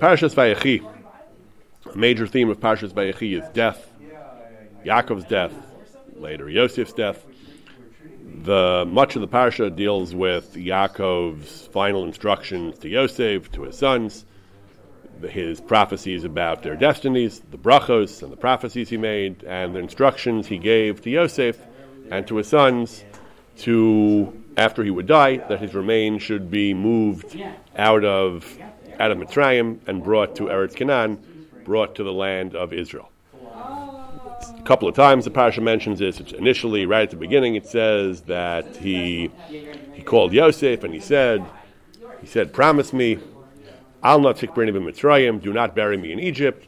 Parshas Vayechi, a major theme of Parshas Vayechi is death, Yaakov's death, later Yosef's death. The much of the parsha deals with Yaakov's final instructions to Yosef, to his sons, his prophecies about their destinies, the brachos and the prophecies he made, and the instructions he gave to Yosef and to his sons to after he would die, that his remains should be moved out of out of Mitzrayim and brought to Eretz Canaan, brought to the land of Israel. A couple of times the parasha mentions this. It's initially, right at the beginning, it says that he he called Yosef and he said, he said, "Promise me, I'll not take bring Mitzrayim. Do not bury me in Egypt."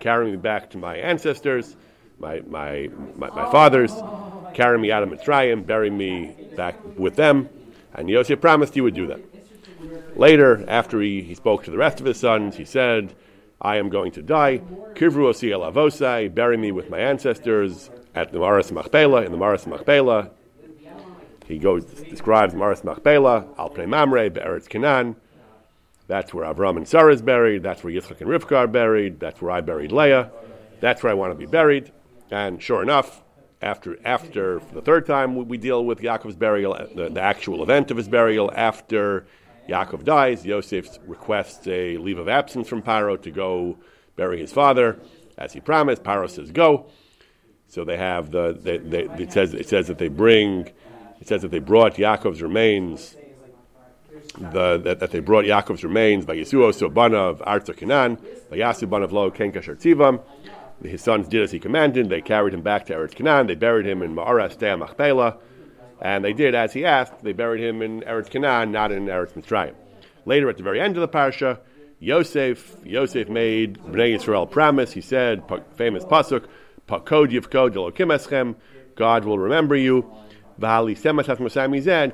Carry me back to my ancestors my, my, my, my, fathers, carry me out of Mitzrayim, bury me back with them. And Yosef promised he would do that. Later, after he, he spoke to the rest of his sons, he said, I am going to die. Kivru osi el avosai, bury me with my ancestors at the Maras Machpelah, in the Maras Machpelah. He goes, describes Maris Machpelah, Al Pnei Mamre, Be'eretz Canaan. That's where Avram and Sarah is buried. That's where Yitzchak and Rivka are buried. That's where I buried Leah. That's where I want to be buried. And sure enough, after after the third time we, deal with Yaakov's burial, uh, the, the, actual event of his burial, after Yaakov dies, Yosef requests a leave of absence from Paro to go bury his father, as he promised. Paro says go. So they have the they, they, it says it says that they bring it says that they brought Yaakov's remains. The, that, that they brought Yaakov's remains by Yisuo Sobana of Arza Canaan, by Yasu Lo Ken Kasher Tzivam, his sons did as he commanded. They carried him back to Eretz Canaan. They buried him in Ma'aras Dea Machpelah. And they did as he asked. They buried him in Eretz Canaan, not in Eretz Mitzrayim. Later, at the very end of the parsha, Yosef, Yosef made Bnei Yisrael promise. He said, famous pasuk, "Pakod yivkod elokim eschem." God will remember you.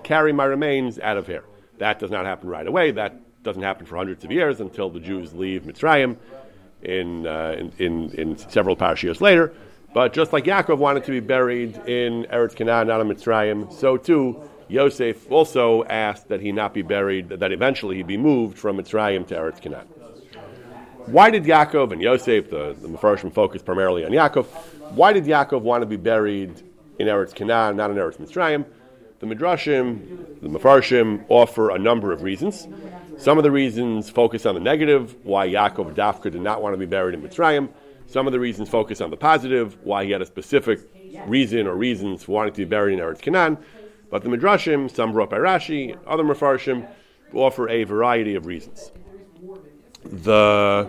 Carry my remains out of here. That does not happen right away. That doesn't happen for hundreds of years until the Jews leave Mitzrayim in, uh, in, in, in, several parashiyos later. But just like Yaakov wanted to be buried in Eretz Canaan, not in Mitzrayim, so too Yosef also asked that he not be buried, that eventually he be moved from Mitzrayim to Eretz Canaan. Why did Yaakov and Yosef, the, the Mepharshim focus primarily on Yaakov, why did Yaakov want to be buried in Eretz Canaan, not in Eretz Mitzrayim? The Midrashim, the Mepharshim offer a number of reasons. Some of the reasons focus on the negative, why Yaakov Dafka did not want to be buried in Mitzrayim. Some of the reasons focus on the positive, why he had a specific reason or reasons for wanting to be buried in Eretz Canaan. But the Midrashim, some brought by Rashi, other Mefarshim, offer a variety of reasons. The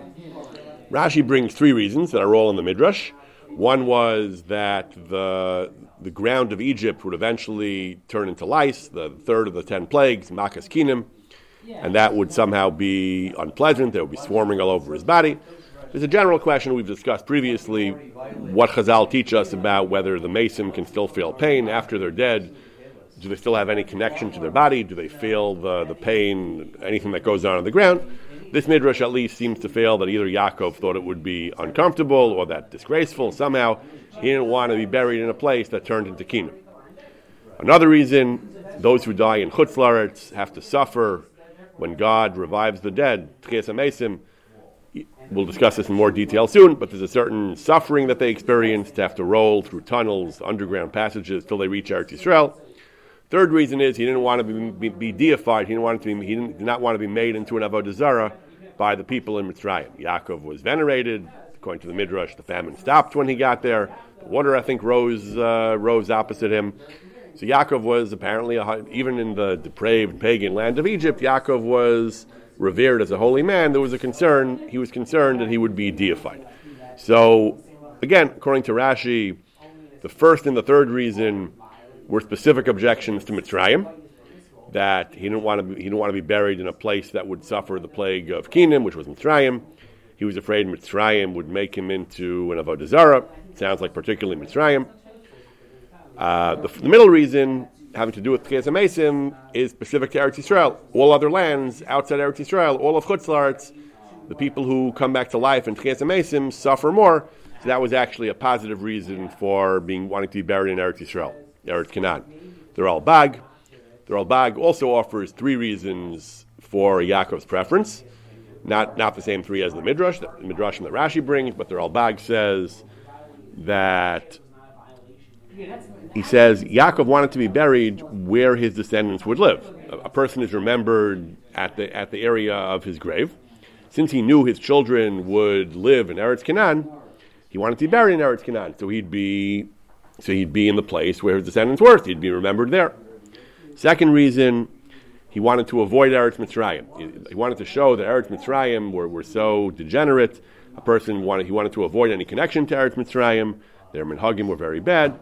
Rashi brings three reasons that are all in the Midrash. One was that the the ground of Egypt would eventually turn into lice, the third of the ten plagues, Makas Kinim and that would somehow be unpleasant. There would be swarming all over his body. There's a general question we've discussed previously what Chazal teach us about whether the Mason can still feel pain after they're dead. Do they still have any connection to their body? Do they feel the, the pain, anything that goes on on the ground? This midrash at least seems to fail that either Yaakov thought it would be uncomfortable or that disgraceful. Somehow he didn't want to be buried in a place that turned into Kingdom. Another reason, those who die in Chutz have to suffer when God revives the dead, we'll discuss this in more detail soon, but there's a certain suffering that they experience to have to roll through tunnels, underground passages till they reach Eretz Yisrael. Third reason is he didn't want to be, be, be deified. He didn't want to be, he did not want to be made into an avodah zarah by the people in Mitzrayim. Yaakov was venerated. According to the Midrash, the famine stopped when he got there. The water, I think, rose uh, rose opposite him. So Yaakov was apparently, a, even in the depraved pagan land of Egypt, Yaakov was revered as a holy man. There was a concern, he was concerned that he would be deified. So, again, according to Rashi, the first and the third reason were specific objections to Mitzrayim, that he didn't want to be, he didn't want to be buried in a place that would suffer the plague of Kinim, which was Mitzrayim. He was afraid Mitzrayim would make him into an Avodah Zarah. Sounds like particularly Mitzrayim. Uh, the, the, middle reason, having to do with Tchias Amesim, is specific to Eretz Yisrael. All other lands outside Eretz Yisrael, all of Chutzlaritz, the people who come back to life in Tchias Amesim suffer more. So that was actually a positive reason for being wanting to be buried in Eretz Yisrael, Eretz Canaan. The Ralbag. The Ralbag also offers three reasons for Yaakov's preference. Not, not the same three as the Midrash, the Midrash that Rashi brings, but the Ralbag says that he says Yaakov wanted to be buried where his descendants would live. A, person is remembered at the, at the area of his grave. Since he knew his children would live in Eretz Canaan, he wanted to be buried in Eretz Canaan. So he'd be, so he'd be in the place where his descendants were. He'd be remembered there. Second reason, he wanted to avoid Eretz Mitzrayim. He, wanted to show that Eretz Mitzrayim were, were so degenerate. A person wanted, he wanted to avoid any connection to Eretz Mitzrayim. Their minhagim were very bad.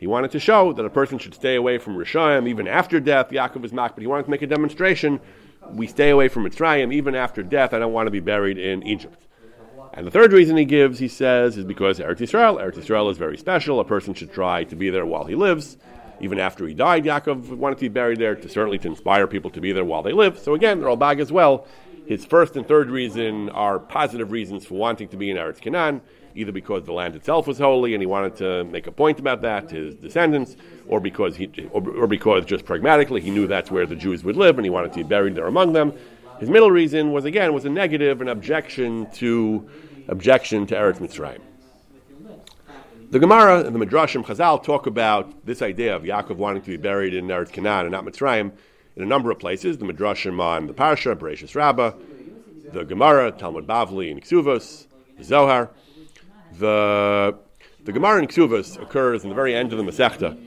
He wanted to show that a person should stay away from Rishayim even after death. Yaakov is mak, but he wanted to make a demonstration. We stay away from Mitzrayim even after death. I don't want to be buried in Egypt. And the third reason he gives, he says, is because Eretz Yisrael. Eretz Yisrael is very special. A person should try to be there while he lives. Even after he died, Yaakov wanted to be buried there, to certainly to inspire people to be there while they live. So again, the Ralbag as well. His first and third reason are positive reasons for wanting to be in Eretz Canaan either because the land itself was holy and he wanted to make a point about that to his descendants, or because he, or, or because just pragmatically he knew that's where the Jews would live and he wanted to be buried there among them. His middle reason was again was a negative, an objection to objection to Eretz Mitzrayim. The Gemara and the Midrashim Chazal talk about this idea of Yaakov wanting to be buried in Eretz Canaan and not Mitzrayim in a number of places. The Midrashim on the Parsha, Bereshis Rabbah, the Gemara, Talmud Bavli, and Ksuvos, the Zohar. The, the Gemara in Ksuvas occurs in the very end of the Masechta.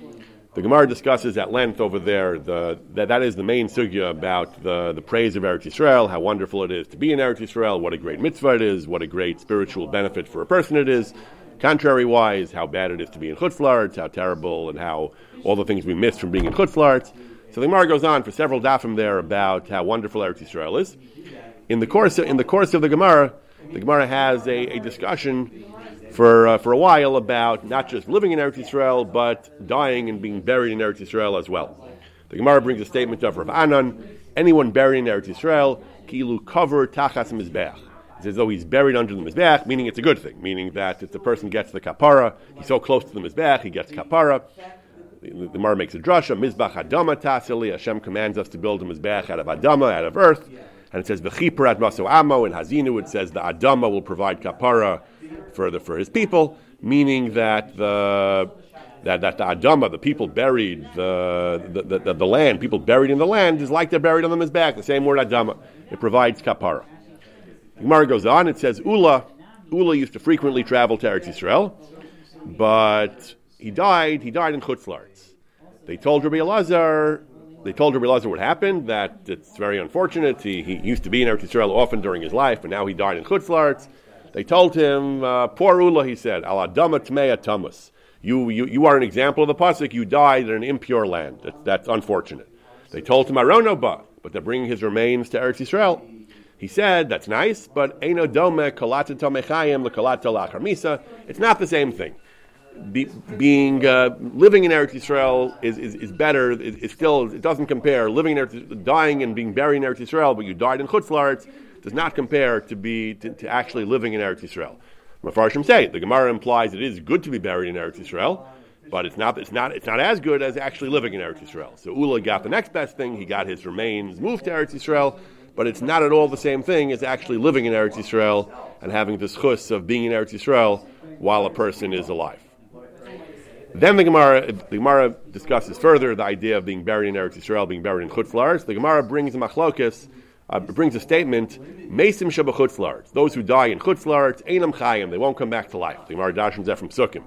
The Gemara discusses at length over there the, that that is the main sugya about the, the praise of Eretz Yisrael, how wonderful it is to be in Eretz Yisrael, what a great mitzvah it is, what a great spiritual benefit for a person it is. Contrary wise, how bad it is to be in Chutzlarts, how terrible, and how all the things we miss from being in Chutzlarts. So the Gemara goes on for several dafim there about how wonderful Eretz Yisrael is. In the course of, in the course of the Gemara, the Gemara has a, a discussion for, uh, for a while about not just living in Eretz Yisrael, but dying and being buried in Eretz Yisrael as well. The Gemara brings a statement of Rav Anan, anyone buried in Eretz Yisrael, kilu cover tachas mizbeach. It's as though he's buried under the mizbeach, meaning it's a good thing, meaning that if the person gets the kapara, he's so close to the mizbeach, he gets kapara. The, Gemara makes a drasha, mizbach adama tasili, Hashem commands us to build a mizbeach out of adama, out of earth. And it says, V'chipar at maso amo, in Hazinu it says the adama will provide kapara further for his people, meaning that the that, that the Adama, the people buried, the, the, the, the, land, people buried in the land, is like they're buried on them is back. The same word Adama. It provides kapara. Gemara goes on, it says Ula, Ula used to frequently travel to Eretz Yisrael, but he died, he died in Chutzlarts. They told Rabbi Elazar, they told Rabbi Elazar what happened, that it's very unfortunate. He, he used to be in Eretz Yisrael often during his life, but now he died in Chutzlarts. They told him, uh, poor Ula, he said, Al Adama Tmea. You, you, you are an example of the Pasuk. You died in an impure land. That, that's unfortunate. They told him, Aronoba, but they're bringing his remains to Eretz Yisrael. He said, that's nice, but Eino Dome Kalata Tomechayim Kalata Lacharmisa. It's not the same thing. Be, being uh, living in Eretz Yisrael is, is, is better. It, it's still it doesn't compare living in Eretz, dying and being buried in Eretz Yisrael, but you died in Chutz does not compare to be to, to actually living in Eretz Yisrael. Mafarshim say the Gemara implies it is good to be buried in Eretz Yisrael, but it's not it's not it's not as good as actually living in Eretz Yisrael. So Ula got the next best thing; he got his remains moved to Eretz Yisrael, but it's not at all the same thing as actually living in Eretz Yisrael and having the chus of being in Eretz Yisrael while a person is alive. Then the Gemara, the Gemara discusses further the idea of being buried in Eretz Yisrael, being buried in Chutz The Gemara brings a machlokas uh, brings a statement, Mesim Shabbat Those who die in Chutzlarts, Einam Chayim, they won't come back to life. The Gemara dashes that from Sukkim.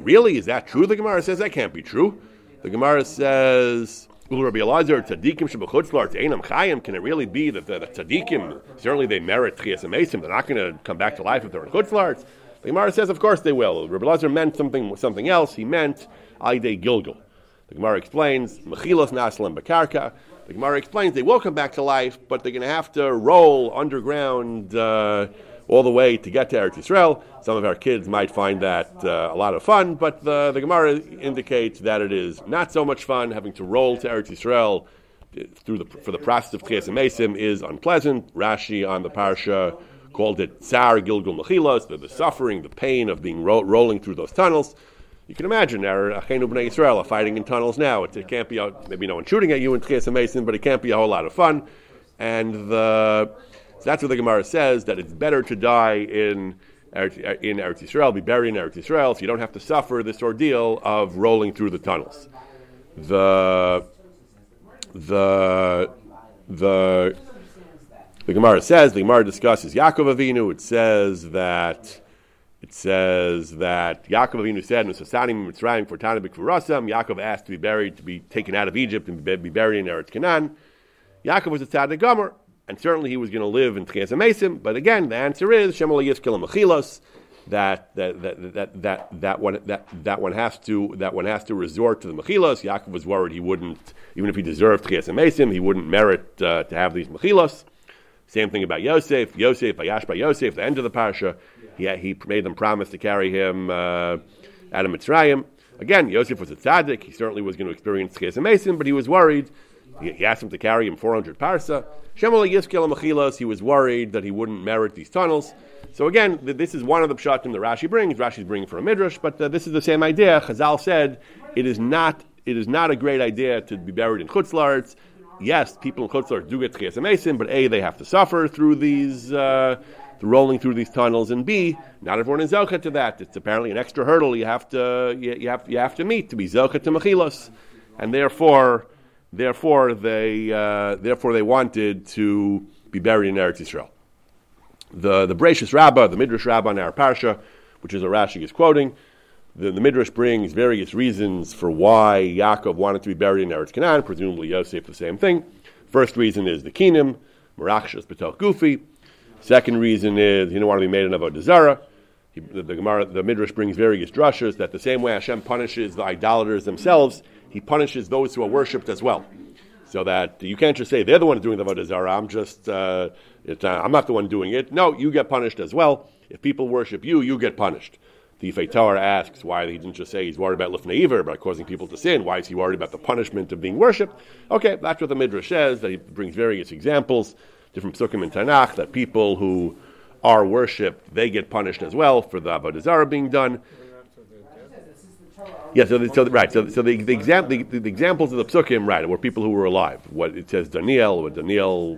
Really? Is that true? The Gemara says that can't be true. The Gemara says, Rabbi Elazar, Tzadikim Shabbat Einam Chayim, can it really be that the, the certainly they merit Chias Mesim, they're not going to come back to life if they're in Chutzlarts? The Gemara says, of course they will. Rabbi Elazar meant something, something else. He meant Aide Gilgal. The Gemara explains, Mechilos Naslam Bakarka. The Gemara explains they will come back to life, but they're going to have to roll underground uh, all the way to get to Eretz Yisrael. Some of our kids might find that uh, a lot of fun, but the, the Gemara indicates that it is not so much fun having to roll to Eretz Yisrael through the, for the process of Chias Mesim is unpleasant. Rashi on the parsha called it Tsar Gilgul Mechilas, the, the suffering, the pain of being ro- rolling through those tunnels. You can imagine our Achenu Bnei Israel are fighting in tunnels now. It, it can't be a, maybe no one shooting at you in Tchias Mesim, but it can't be a whole lot of fun. And the, so that's what the Gemara says that it's better to die in in Eretz Israel, be buried in Eretz Israel, so you don't have to suffer this ordeal of rolling through the tunnels. The the the the Gemara says the Gemara discusses Yaakov Avinu. It says that it says that Yaakov Avinu said, "Nusasanim Mitzrayim for Tana B'Kfurasam." Yaakov asked to be buried, to be taken out of Egypt and be buried in Eretz Canaan. Yaakov was a tzaddik gomer, and certainly he was going to live in Tchias Mesim. But again, the answer is Shemal Yiskel Mechilos. That that, that that that that one that that one has to that one has to resort to the mechilos. Yaakov was worried he wouldn't, even if he deserved tchias mesim, he wouldn't merit uh, to have these mechilos. Same thing about Yosef. Yosef, Ayash by Yosef, the end of the parsha, he, he made them promise to carry him uh, out of Mitzrayim. Again, Yosef was a tzaddik. He certainly was going to experience Tchias Mesim, but he was worried. He, he, asked him to carry him 400 parsa. Shemala Yiskel Machilas, he was worried that he wouldn't merit these tunnels. So again, th- this is one of the pshatim that Rashi brings. Rashi's bringing from a midrash, but uh, this is the same idea. Chazal said it is not it is not a great idea to be buried in chutzlarts yes, people in Chutzlar do get Tchias but A, they have to suffer through these, uh, rolling through these tunnels, and B, not everyone is Zelcha to that. It's apparently an extra hurdle you have to, you, you have, you have to meet to be Zelcha to Mechilos. And therefore, therefore they, uh, therefore they wanted to be buried in Eretz Yisrael. The, the Bereshis Rabbah, the Midrash Rabbah in our Parsha, which is a Rashi is quoting, the, the, Midrash brings various reasons for why Yaakov wanted to be buried in Eretz Canaan, presumably Yosef the same thing. First reason is the Kinim, Merachshas Betel Gufi. Second reason is he didn't want to be made an Avodah Zarah. He, the, the, Gemara, the Midrash brings various drushes that the same way Hashem punishes the idolaters themselves, he punishes those who are worshipped as well. So that you can't just say they're the one doing the Avodah Zarah, I'm just, uh, uh, I'm not the one doing it. No, you get punished as well. If people worship you, you get punished. The Feitar asks why he didn't just say he's worried about Lifnei Iver, about causing people to sin. Why is he worried about the punishment of being worshipped? Okay, that's what the Midrash says, that he brings various examples, different psukim in Tanakh, that people who are worshipped, they get punished as well for the Avodah Zarah being done. Yeah, so, the, so right, so, so the, the, exam, the, the, examples of the psukim, right, were people who were alive. What it says, Daniel, when Daniel,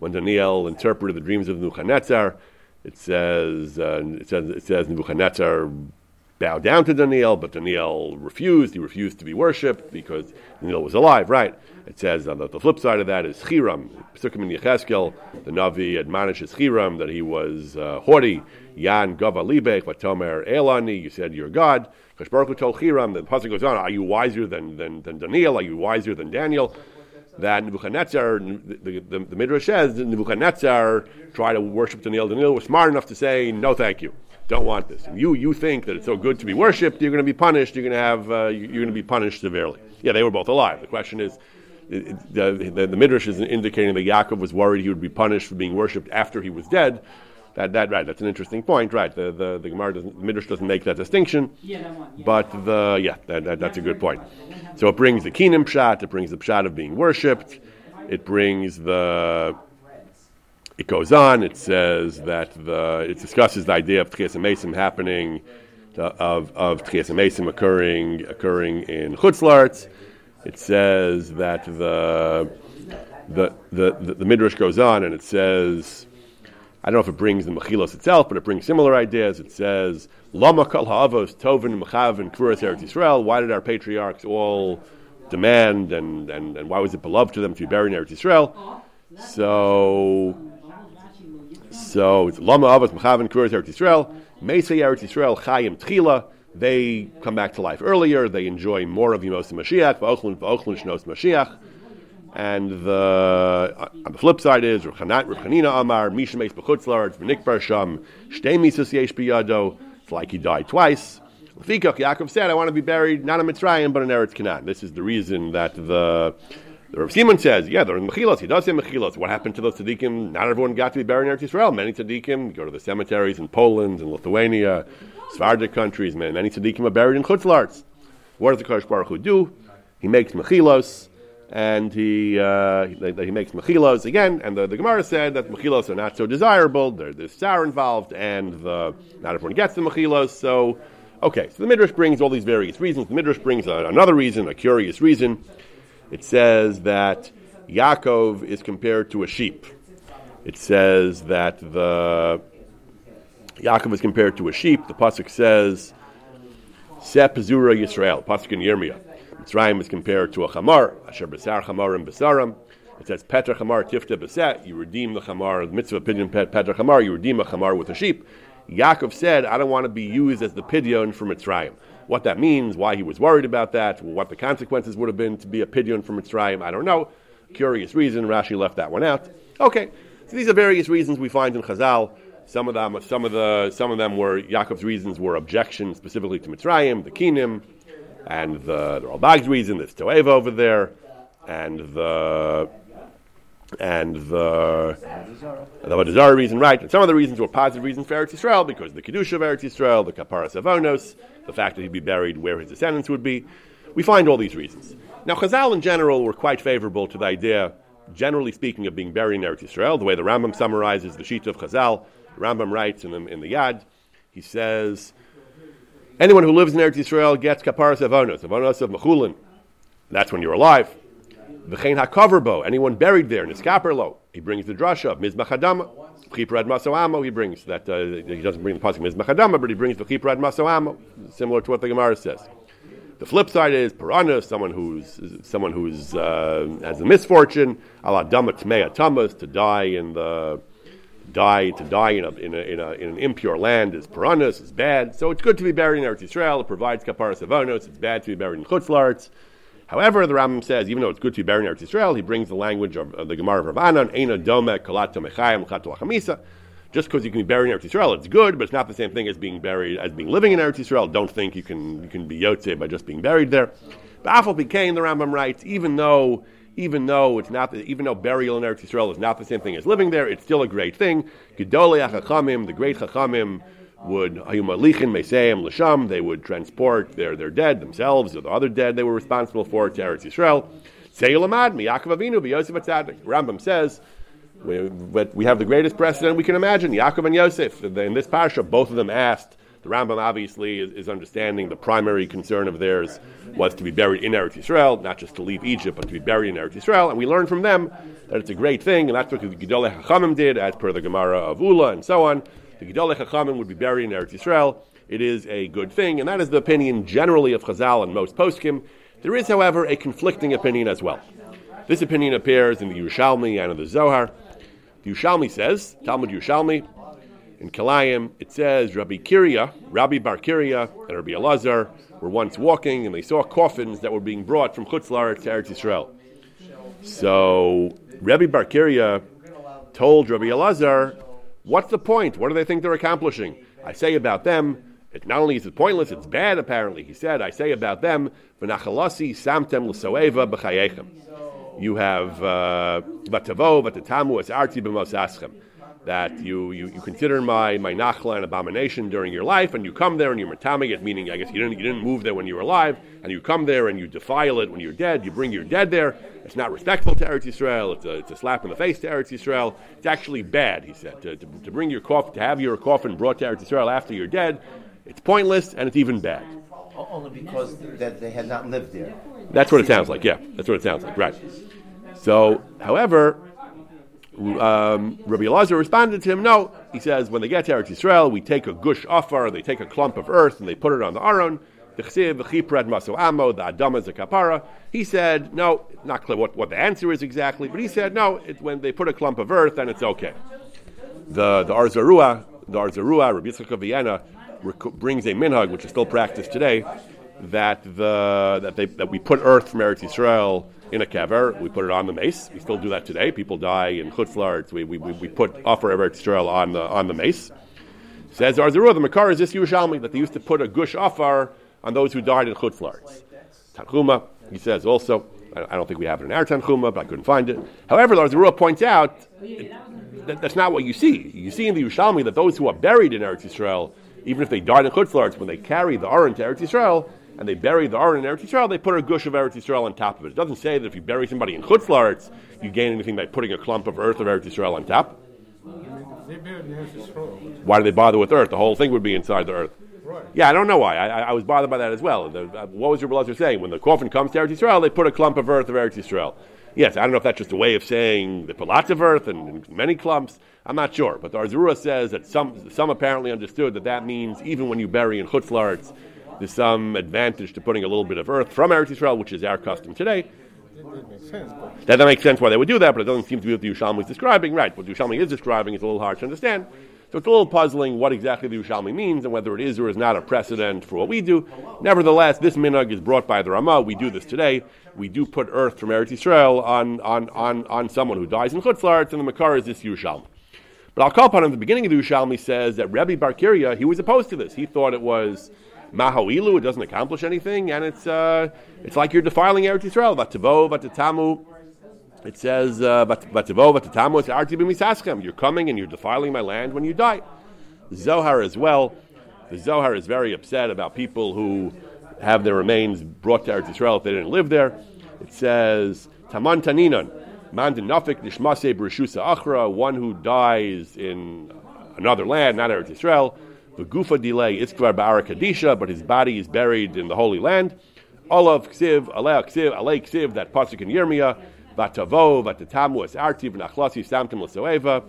when Daniel interpreted the dreams of Nebuchadnezzar, it says, uh, it says, it says Nebuchadnezzar bowed down to Daniel, but Daniel refused. He refused to be worshipped because Daniel was alive, right? It says on the, the flip side of that is Chiram. Pesukim in Yecheskel, the Navi admonishes Chiram that he was uh, haughty. Yan Gava Libek, Vatomer Elani, you said you're God. Kashbaruch told Chiram, the Pasuk goes on, are you wiser than, than, than Daniel? Are you wiser than Daniel? that Nebuchadnezzar, the, the, the Midrash says, Nebuchadnezzar tried to worship Daniel. Daniel was smart enough to say, no, thank you. Don't want this. If you, you think that it's so good to be worshipped, you're going to be punished. You're going to have, uh, you're going to be punished severely. Yeah, they were both alive. The question is, the, the, the, Midrash is indicating that Yaakov was worried he would be punished for being worshipped after he was dead. That, that right. That's an interesting point. Right. The the the Gemara doesn't, the Midrash doesn't make that distinction. Yeah, but the yeah, that, that, that's a good point. So it brings the Keenan pshat. It brings the pshat of being worshipped. It brings the. It goes on. It says that the it discusses the idea of Tchias Mesim happening, of of Tchias Mesim occurring occurring in Chutzlarts. It says that the the, the, the, the Midrash goes on and it says I don't know if it brings the Mechilos itself, but it brings similar ideas. It says, Lama kol ha'avos tovin mechav kvuras Eretz Yisrael. Why did our patriarchs all demand, and, and, and why was it beloved to them to be buried in Eretz Yisrael? So, so it's Lama avos mechav and kvuras Eretz Yisrael. Meisei Eretz Yisrael chayim tchila. They come back to life earlier. They enjoy more of Yemos Mashiach. Va'ochlin va'ochlin shnos Mashiach. And the uh, on the flip side is Chanina Amar Misha Meis Bechutzlar V'Nikbar Sham Shtei Misus Yesh Biyado. It's like he died twice. Lefikach Yaakov said, "I want to be buried not in Mitzrayim but in Eretz Canaan." This is the reason that the the Rav Simon says, "Yeah, they're in Mechilos. He does say Mechilos. What happened to those tzaddikim? Not everyone got to be buried in Eretz Yisrael. Many tzaddikim go to the cemeteries in Poland and Lithuania, Sephardic countries. Many, tzaddikim are buried in Chutzlarts. What does the Kodesh Baruch Hu do? He makes Mechilos." and he uh, he, he, makes mechilos again. And the, the Gemara said that mechilos are not so desirable. There, there's sour involved, and the, not everyone gets the mechilos. So Okay, so the Midrash brings all these various reasons. The Midrash brings another reason, a curious reason. It says that Yaakov is compared to a sheep. It says that the Yaakov is compared to a sheep. The pasuk says, "Se pezura Yisrael." Pasuk in Yirmiyah. Mitzrayim is compared to a chamar. Asher besar chamarim besaram. It says, "Petra chamar tifta beset." You redeem the chamar. The mitzvah pidyon petra chamar. You redeem a chamar with a sheep. Yaakov said, "I don't want to be used as the pidyon for Mitzrayim." What that means, why he was worried about that, what the consequences would have been to be a pidyon from Mitzrayim, I don't know. Curious reason, Rashi left that one out. Okay, so these are various reasons we find in Chazal. Some of them, some of the, some of them were Yaakov's reasons were objections specifically to Mitzrayim, the Kinim, and the, the Ralbag's reason, there's Toeva over there, and the and the the Avodah reason, right? And some of the reasons were positive reasons for Eretz Yisrael because the kedusha of Eretz Yisrael, the kaparas avonos, the fact that he'd be buried where his descendants would be. We find all these reasons. Now, Chazal in general were quite favorable to the idea, generally speaking, of being buried in Eretz Yisrael. The way the Rambam summarizes the sheet of Chazal, the Rambam writes in the, in the Yad, he says, anyone who lives in Eretz Yisrael gets kaparas avonos, avonos of mechulin. That's when you're alive. V'chein hakaverbo, anyone buried there, niskaperlo, he brings the drasha of mizbach hadama. Chiprad masoamo, he brings that uh, he doesn't bring the pasuk mizbach hadama, but he brings the chiprad masoamo, similar to what the Gemara says. The flip side is parana, someone who's someone who's uh, has a misfortune, ala dama tmea tamas, to die in the die to die in, a, in, a, in, a, in an impure land is piranhas, is bad. So it's good to be buried in Eretz Yisrael. It provides kaparas avonos. It's bad to be buried in Chutz However, the Rambam says, even though it's good to be buried in Eretz Yisrael, he brings the language of, of the Gemara of Rav Eina dome kalat tomechayim chamisa. Just because you can be buried in Eretz Yisrael, it's good, but it's not the same thing as being buried as being living in Eretz Yisrael. Don't think you can you can be yotze by just being buried there. But Afal became the Rambam writes, even though even though it's not even though burial in Eretz Yisrael is not the same thing as living there, it's still a great thing. Gedolei Chachamim, the great Chachamim, would Hayumalichin Meseim Lasham, they would transport their, their dead themselves or the other dead they were responsible for to Eretz Yisrael. Seilamad, Yaakov Avinu, Yosef Atzadik. Rambam says, we, but we have the greatest precedent we can imagine, Yaakov and Yosef. In this parsha, both of them asked. The Rambam obviously is, is, understanding the primary concern of theirs was to be buried in Eretz Yisrael, not just to leave Egypt, but to be buried in Eretz Yisrael. And we learn from them that it's a great thing, and that's what the Gedolei Hachamim did, as per the Gemara of Ula and so on the Gedolei Chachamim would be buried in Eretz Yisrael. It is a good thing, and that is the opinion generally of Chazal and most poskim. There is, however, a conflicting opinion as well. This opinion appears in the Yerushalmi and in the Zohar. The Yerushalmi says, Talmud Yerushalmi, in Kilayim, it says Rabbi Kiria, Rabbi Bar Kiria, and Rabbi Elazar were once walking and they saw coffins that were being brought from Chutzlar to Eretz Yisrael. So Rabbi Bar Kiria told Rabbi Elazar What's the point? What do they think they're accomplishing? I say about them, it not only is it pointless, it's bad apparently. He said, I say about them, samtem. You have uh, es arti that you, you, you consider my, my nachla an abomination during your life, and you come there and you're matamig it, meaning I guess you didn't, you didn't move there when you were alive, and you come there and you defile it when you're dead, you bring your dead there. It's not respectful to Eretz Yisrael, it's a, it's a slap in the face to Eretz Yisrael. It's actually bad, he said, to, to, to bring your coffin, to have your coffin brought to Eretz Yisrael after you're dead. It's pointless and it's even bad. Only because that they had not lived there. That's what it sounds like, yeah. That's what it sounds like, right. So, however, um, Rabbi Elazar responded to him, no. He says, when they get to Eretz Yisrael, we take a gush afar, they take a clump of earth, and they put it on the aron. The adama is a kapara. He said, no, not clear what, what the answer is exactly, but he said, no, it, when they put a clump of earth, then it's okay. The, the Or Zarua, the Or Zarua, Rabbi Yitzchak of Vienna, rec- brings a minhag, which is still practiced today, that, the, that, they, that we put earth from Eretz Yisrael in a kever. We put it on the mace. We still do that today. People die in chutzlarts. We, we, we, we put offer Eretz Yisrael on the on the mace. Says Or Zarua, the Makar is this Yerushalmi that they used to put a gush offer on those who died in chutzlarts. Tanchuma, he says also. I don't think we have it in our Tanchuma, but I couldn't find it. However, Or Zarua points out that that's not what you see. You see in the Yerushalmi that those who are buried in Eretz Yisrael, even if they died in chutzlarts, when they carry the Aron to Eretz Yisrael, and they bury the Aron in Eretz Yisrael, they put a gush of Eretz Yisrael on top of it. It doesn't say that if you bury somebody in Chutz you gain anything by putting a clump of earth of Eretz Yisrael on top. Why do they bother with earth? The whole thing would be inside the earth. Right. Yeah, I don't know why. I, I, was bothered by that as well. The, uh, what was your brother saying? When the coffin comes to Eretz Yisrael, they put a clump of earth of Eretz Yisrael. Yes, I don't know if that's just a way of saying they put lots of earth and, and many clumps. I'm not sure. But the Or Zarua says that some, some apparently understood that that means even when you bury in Chutzlarts, there's some advantage to putting a little bit of earth from Eretz Yisrael, which is our custom today. That that makes sense why they would do that, but it doesn't seem to be what the is describing. Right, what the is describing is a little hard to understand. So it's a little puzzling what exactly the Yerushalmi means and whether it is or is not a precedent for what we do. Nevertheless, this minhag is brought by the Ramah. We do this today. We do put earth from Eretz Yisrael on, on, on, on someone who dies in Chutzlarts, and the Makar is this Yerushalmi. But I'll call upon him the beginning of the Yerushalmi says that Rebbe Barkiria, he was opposed to this. He thought it was Mahoilu, it doesn't accomplish anything, and it's, uh, it's like you're defiling Eretz Yisrael. Vatatamu, it says, uh, "Vatavo vatatamu es arti b'misaschem." You're coming and you're defiling my land when you die. Zohar as well. The Zohar is very upset about people who have their remains brought to Eretz Yisrael if they didn't live there. It says, "Taman taninan man denafik nishmase b'rishusa achra." One who dies in another land, not Eretz Yisrael. Gufa delay iskvar ba'ara kadisha, but his body is buried in the Holy Land. Olav ksiv, alei ksiv, alei ksiv. That pasuk in Yirmiyah. Vatavo, vatatamu es arti v'nachlasi samtim l'soeva.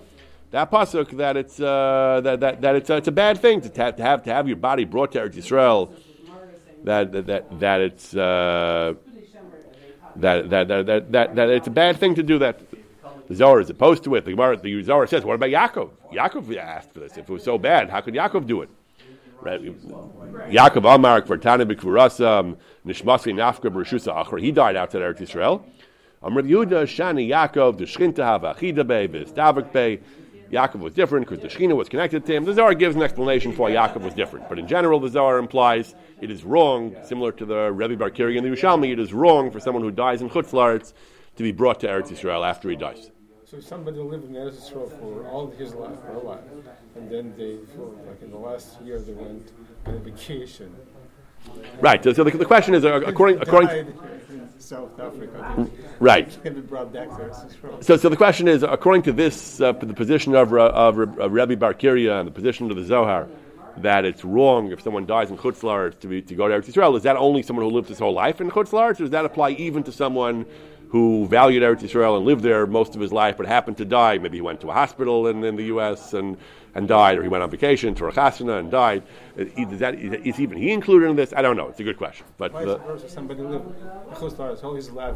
That pasuk that it's uh, that, that, that it's, uh, it's a bad thing to, ta- to have to have your body brought to Eretz Yisrael. That that that, that it's uh, that, that, that, that, that, that it's a bad thing to do that. The Zohar is opposed to it. The, Gemara, the Zohar says, "What about Yaakov? Yaakov asked for this. If it was so bad, how could Yaakov do it?" Right? Yaakov Amar Kvartana B'Kvurasam um, Nishmasi Nafka B'Rishusa Achra. He died outside Eretz Yisrael. Amr Yehuda Shani Yaakov the Shchinta Hava Achida Bey V'Stavik Bey. Yaakov was different because the Shechina was connected to him. The Zohar gives an explanation for why Yaakov was different, but in general, the Zohar implies it is wrong, similar to the Rebbe Bar Kiri and the Yerushalmi, it is wrong for someone who dies in Chutzlaritz to be brought to Eretz Yisrael after he dies. So somebody lived in Eretz for all his life, for a life, and then they, for like in the last year, they went on a vacation. Right. So, the, the question is, uh, according according in South Africa. right. They can be brought back to So, so the question is, according to this, uh, the position of, Ra- of, Ra- of Rebbe Bar Kiria and the position of the Zohar, that it's wrong if someone dies in Chutz to, be, to go to Eretz Yisrael, is that only someone who lived his whole life in Chutz or does that apply even to someone who valued Eretz Yisrael and lived there most of his life, but happened to die? Maybe he went to a hospital in, in the U.S. and and died, or he went on vacation to a chasana and died. Is, is that, is, even he included in this? I don't know. It's a good question. But Vice the, versa, somebody lived in Chutz La'aretz all his life.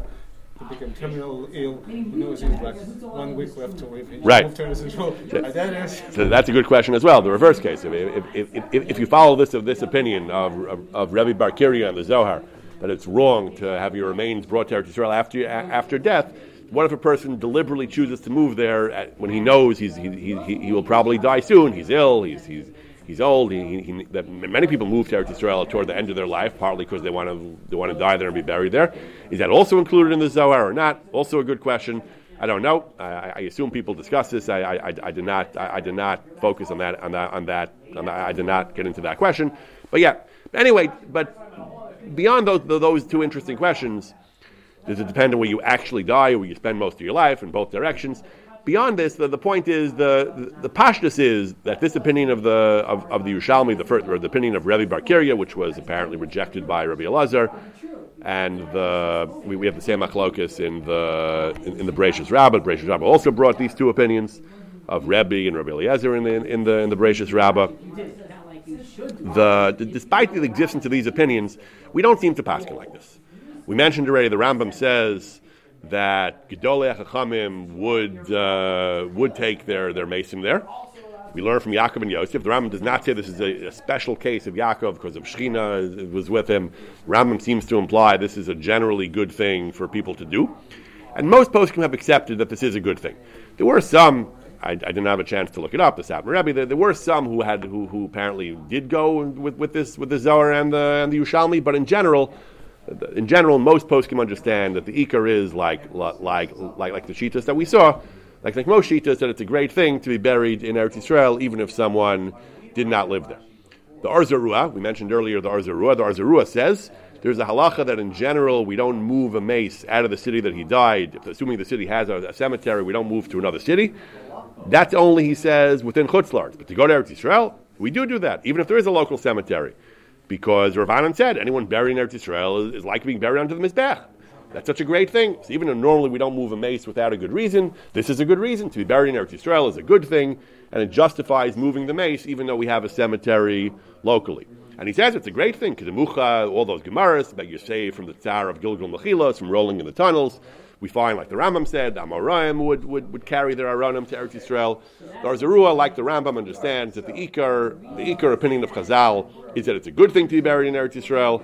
He became terminal ill. He knows he's like one week left to live. He Right. to Eretz that is So that's a good question as well. The reverse case. If, if, if, if, if you follow this of this opinion of, of, of Rebbe Bar Kiria and the Zohar, that it's wrong to have your remains brought to Eretz Yisrael after, after death, what if a person deliberately chooses to move there at, when he knows he's, he, he, he will probably die soon? He's ill, he's, he's, he's old. He, he, many people move to Eretz Yisrael toward the end of their life, partly because they want to they want to die there and be buried there. Is that also included in the Zohar or not? Also a good question. I don't know. I, I assume people discuss this. I, I, I, I did not. I, I did not focus on that. On that. On that. On that. I did not get into that question. But yeah. Anyway, but beyond those those two interesting questions, does it depend on where you actually die or where you spend most of your life in both directions? Beyond this, the, the point is the the, the pashtus is that this opinion of the of, of the Yerushalmi, the first, or the opinion of Rebbe Bar Kiria, which was apparently rejected by Rabbi Elazar, and the we, we have the same achlokus in the in, in the Bereshis Rabbah. Bereshis Rabbah also brought these two opinions of Rebbe and Rabbi Eliezer in the in the in the Bereshis Rabbah. The, despite the existence of these opinions, we don't seem to paskin like this. We mentioned already the Rambam says that Gedolei Chachamim would uh, would take their their mason there. We learn from Yaakov and Yosef. The Rambam does not say this is a, a special case of Yaakov because of Shechina was with him. Rambam seems to imply this is a generally good thing for people to do. And most poskim have accepted that this is a good thing. There were some, I, I didn't have a chance to look it up, the Satmar Rebbe, there, there were some who had who, who apparently did go with, with this with the Zohar and the and the Yushalmi, but in general, in general, most poskim understand that the Ikar is like like like like the Shitas that we saw, like like most Shitas, that it's a great thing to be buried in Eretz Yisrael, even if someone did not live there. The Or Zarua, we mentioned earlier the Or Zarua. The Or Zarua says there's a halacha that in general we don't move a mace out of the city that he died. Assuming the city has a, a cemetery, we don't move to another city. Oh. That's only, he says, within Chutzlars. But to go to Eretz Yisrael, we do do that, even if there is a local cemetery. because Rav Anan said anyone buried in Eretz Israel is, is like being buried under the Mizbech. That's such a great thing. So even though normally we don't move a mace without a good reason, this is a good reason. To be buried in Eretz Israel is a good thing, and it justifies moving the mace even though we have a cemetery locally. And he says it's a great thing because the Mucha, all those Gemaras that you say from the Tsar of Gilgal Mechilas, from rolling in the tunnels, we find, like the Rambam said, the Amoraim would, would, would carry their Aronim to Eretz Yisrael. The Or Zarua, like the Rambam, understands that the Ikar, the Ikar opinion of Chazal is that it's a good thing to be buried in Eretz Yisrael.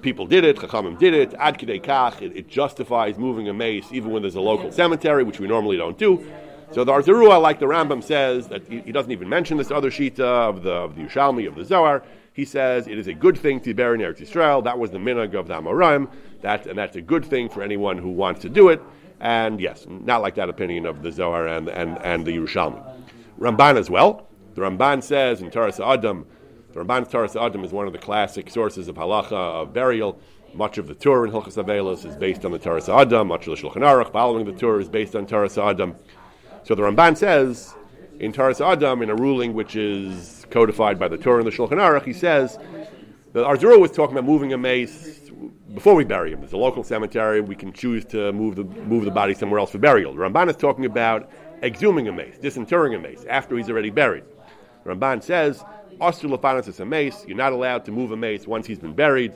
People did it, Chachamim did it, Ad Kidei Kach, it, it justifies moving a mace even when there's a local cemetery, which we normally don't do. So the Or Zarua, like the Rambam, says that he, he, doesn't even mention this other Shita of the, of the Yushalmi, of the Zohar. He says it is a good thing to bury in Eretz Yisrael. That was the minhag of the Amoraim. That, and that's a good thing for anyone who wants to do it. And yes, not like that opinion of the Zohar and, and, and the Yerushalmi. Ramban as well. The Ramban says in Taras Adam, the Ramban's Taras Adam is one of the classic sources of halacha of burial. Much of the Tur in Hilchas Avelis is based on the Taras Adam. Much of the Shulchan Aruch following the Tur is based on Taras Adam. So the Ramban says in Taras Adam, in a ruling which is codified by the Tur and the Shulchan Aruch, he says that Or Zarua was talking about moving a mace before we bury him. There's a local cemetery. We can choose to move the move the body somewhere else for burial. Ramban is talking about exhuming a mace, disinterring a mace after he's already buried. Ramban says, "Oster is a mace. You're not allowed to move a mace once he's been buried."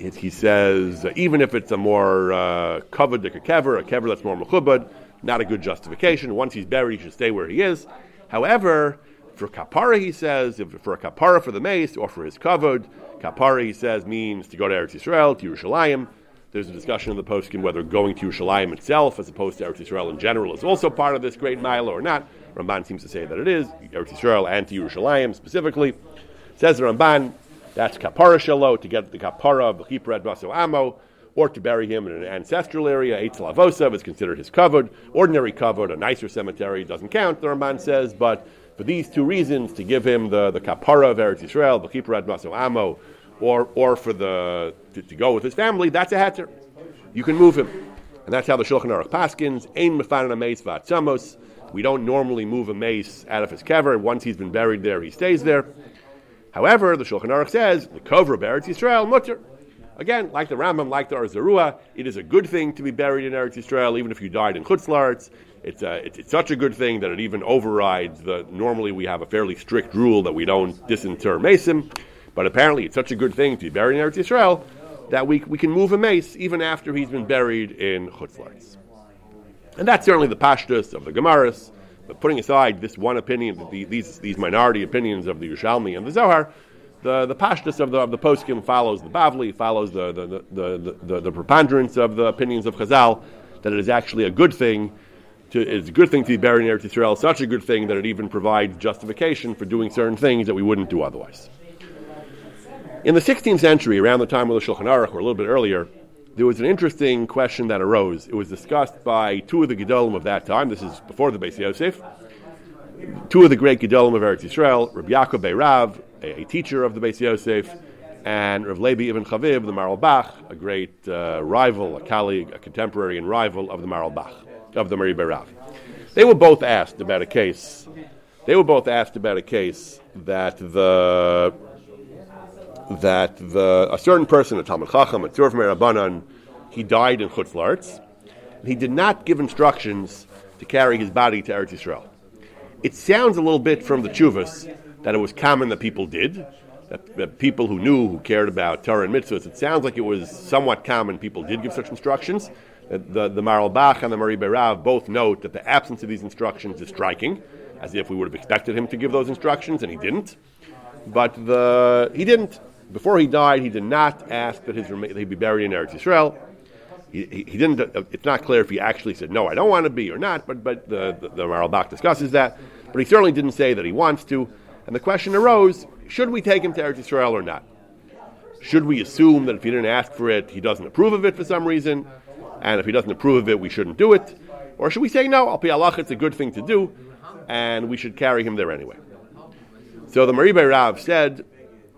It, he says, uh, even if it's a more uh, covered like a kever, a kever that's more mechubad, not a good justification. Once he's buried, he should stay where he is. However, for kapara, he says, if, for a kapara for the mace or for his covered, Kapara, he says, means to go to Eretz Yisrael, to Yerushalayim. There's a discussion in the poskim whether going to Yerushalayim itself, as opposed to Eretz Yisrael in general, is also part of this great mile or not. Ramban seems to say that it is, Eretz Yisrael and to Yerushalayim specifically. Says the Ramban, that's Kapara Shalo, to get the Kapara of the Chipred Baso Amo, or to bury him in an ancestral area. Eitzel Avosav is considered his covered. Ordinary covered, a nicer cemetery, doesn't count, the Ramban says, but for these two reasons, to give him the, the kapara of Eretz Yisrael, the kippur maso amo, or, or for the, to, to, go with his family, that's a heter. You can move him. And that's how the Shulchan Aruch paskins, ein mefanan mace v'atzamos. We don't normally move a mace out of his kever. Once he's been buried there, he stays there. However, the Shulchan Aruch says, the cover of Eretz Yisrael, mutter. Again, like the Rambam, like the Or Zarua, it is a good thing to be buried in Eretz Yisrael, even if you died in Chutz La'aretz. It's, uh, it's, it's, such a good thing that it even overrides the. Normally, we have a fairly strict rule that we don't disinter mason, but apparently, it's such a good thing to be buried in Eretz Yisrael that we, we can move a mace even after he's been buried in Chutz And that's certainly the pashtus of the Gemaras. But putting aside this one opinion, the, these, these minority opinions of the Yerushalmi and the Zohar, the, the pashtus of the, of the poskim follows the Bavli, follows the, the, the, the, the, the preponderance of the opinions of Chazal, that it is actually a good thing to, it's a good thing to be buried in Eretz Yisrael, such a good thing that it even provides justification for doing certain things that we wouldn't do otherwise. In the 16th century, around the time of the Shulchan Aruch, or a little bit earlier, there was an interesting question that arose. It was discussed by two of the Gedolim of that time. This is before the Beis Yosef. Two of the great Gedolim of Eretz Yisrael, Rabbi Yaakov Beirav, a, a teacher of the Beis Yosef, and Rav Levi Ibn Chaviv, the Maral Bach, a great uh, rival, a colleague, a contemporary and rival of the Maral Bach of the Mari Berav. They were both asked about a case. They were both asked about a case that the that the a certain person, a Talmud Chacham, a Tzurf Merabanan, he died in Chutz La'aretz. He did not give instructions to carry his body to Eretz Yisrael. It sounds a little bit from the Chuvas that it was common that people did, that, that, people who knew, who cared about Torah and mitzvahs, it sounds like it was somewhat common people did give such instructions Uh, the, the Maral Bach and the Mari Berav both note that the absence of these instructions is striking, as if we would have expected him to give those instructions, and he didn't. But the, he didn't. Before he died, he did not ask that his that he be buried in Eretz Yisrael. He, he, he, didn't. Uh, it's not clear if he actually said no, I don't want to be or not. But but the the, the Maral Bach discusses that. But he certainly didn't say that he wants to. And the question arose: Should we take him to Eretz Yisrael or not? Should we assume that if he didn't ask for it, he doesn't approve of it for some reason? And if he doesn't approve of it, we shouldn't do it? Or should we say, no, al pi Allah, it's a good thing to do, and we should carry him there anyway? So the Mari Berav said,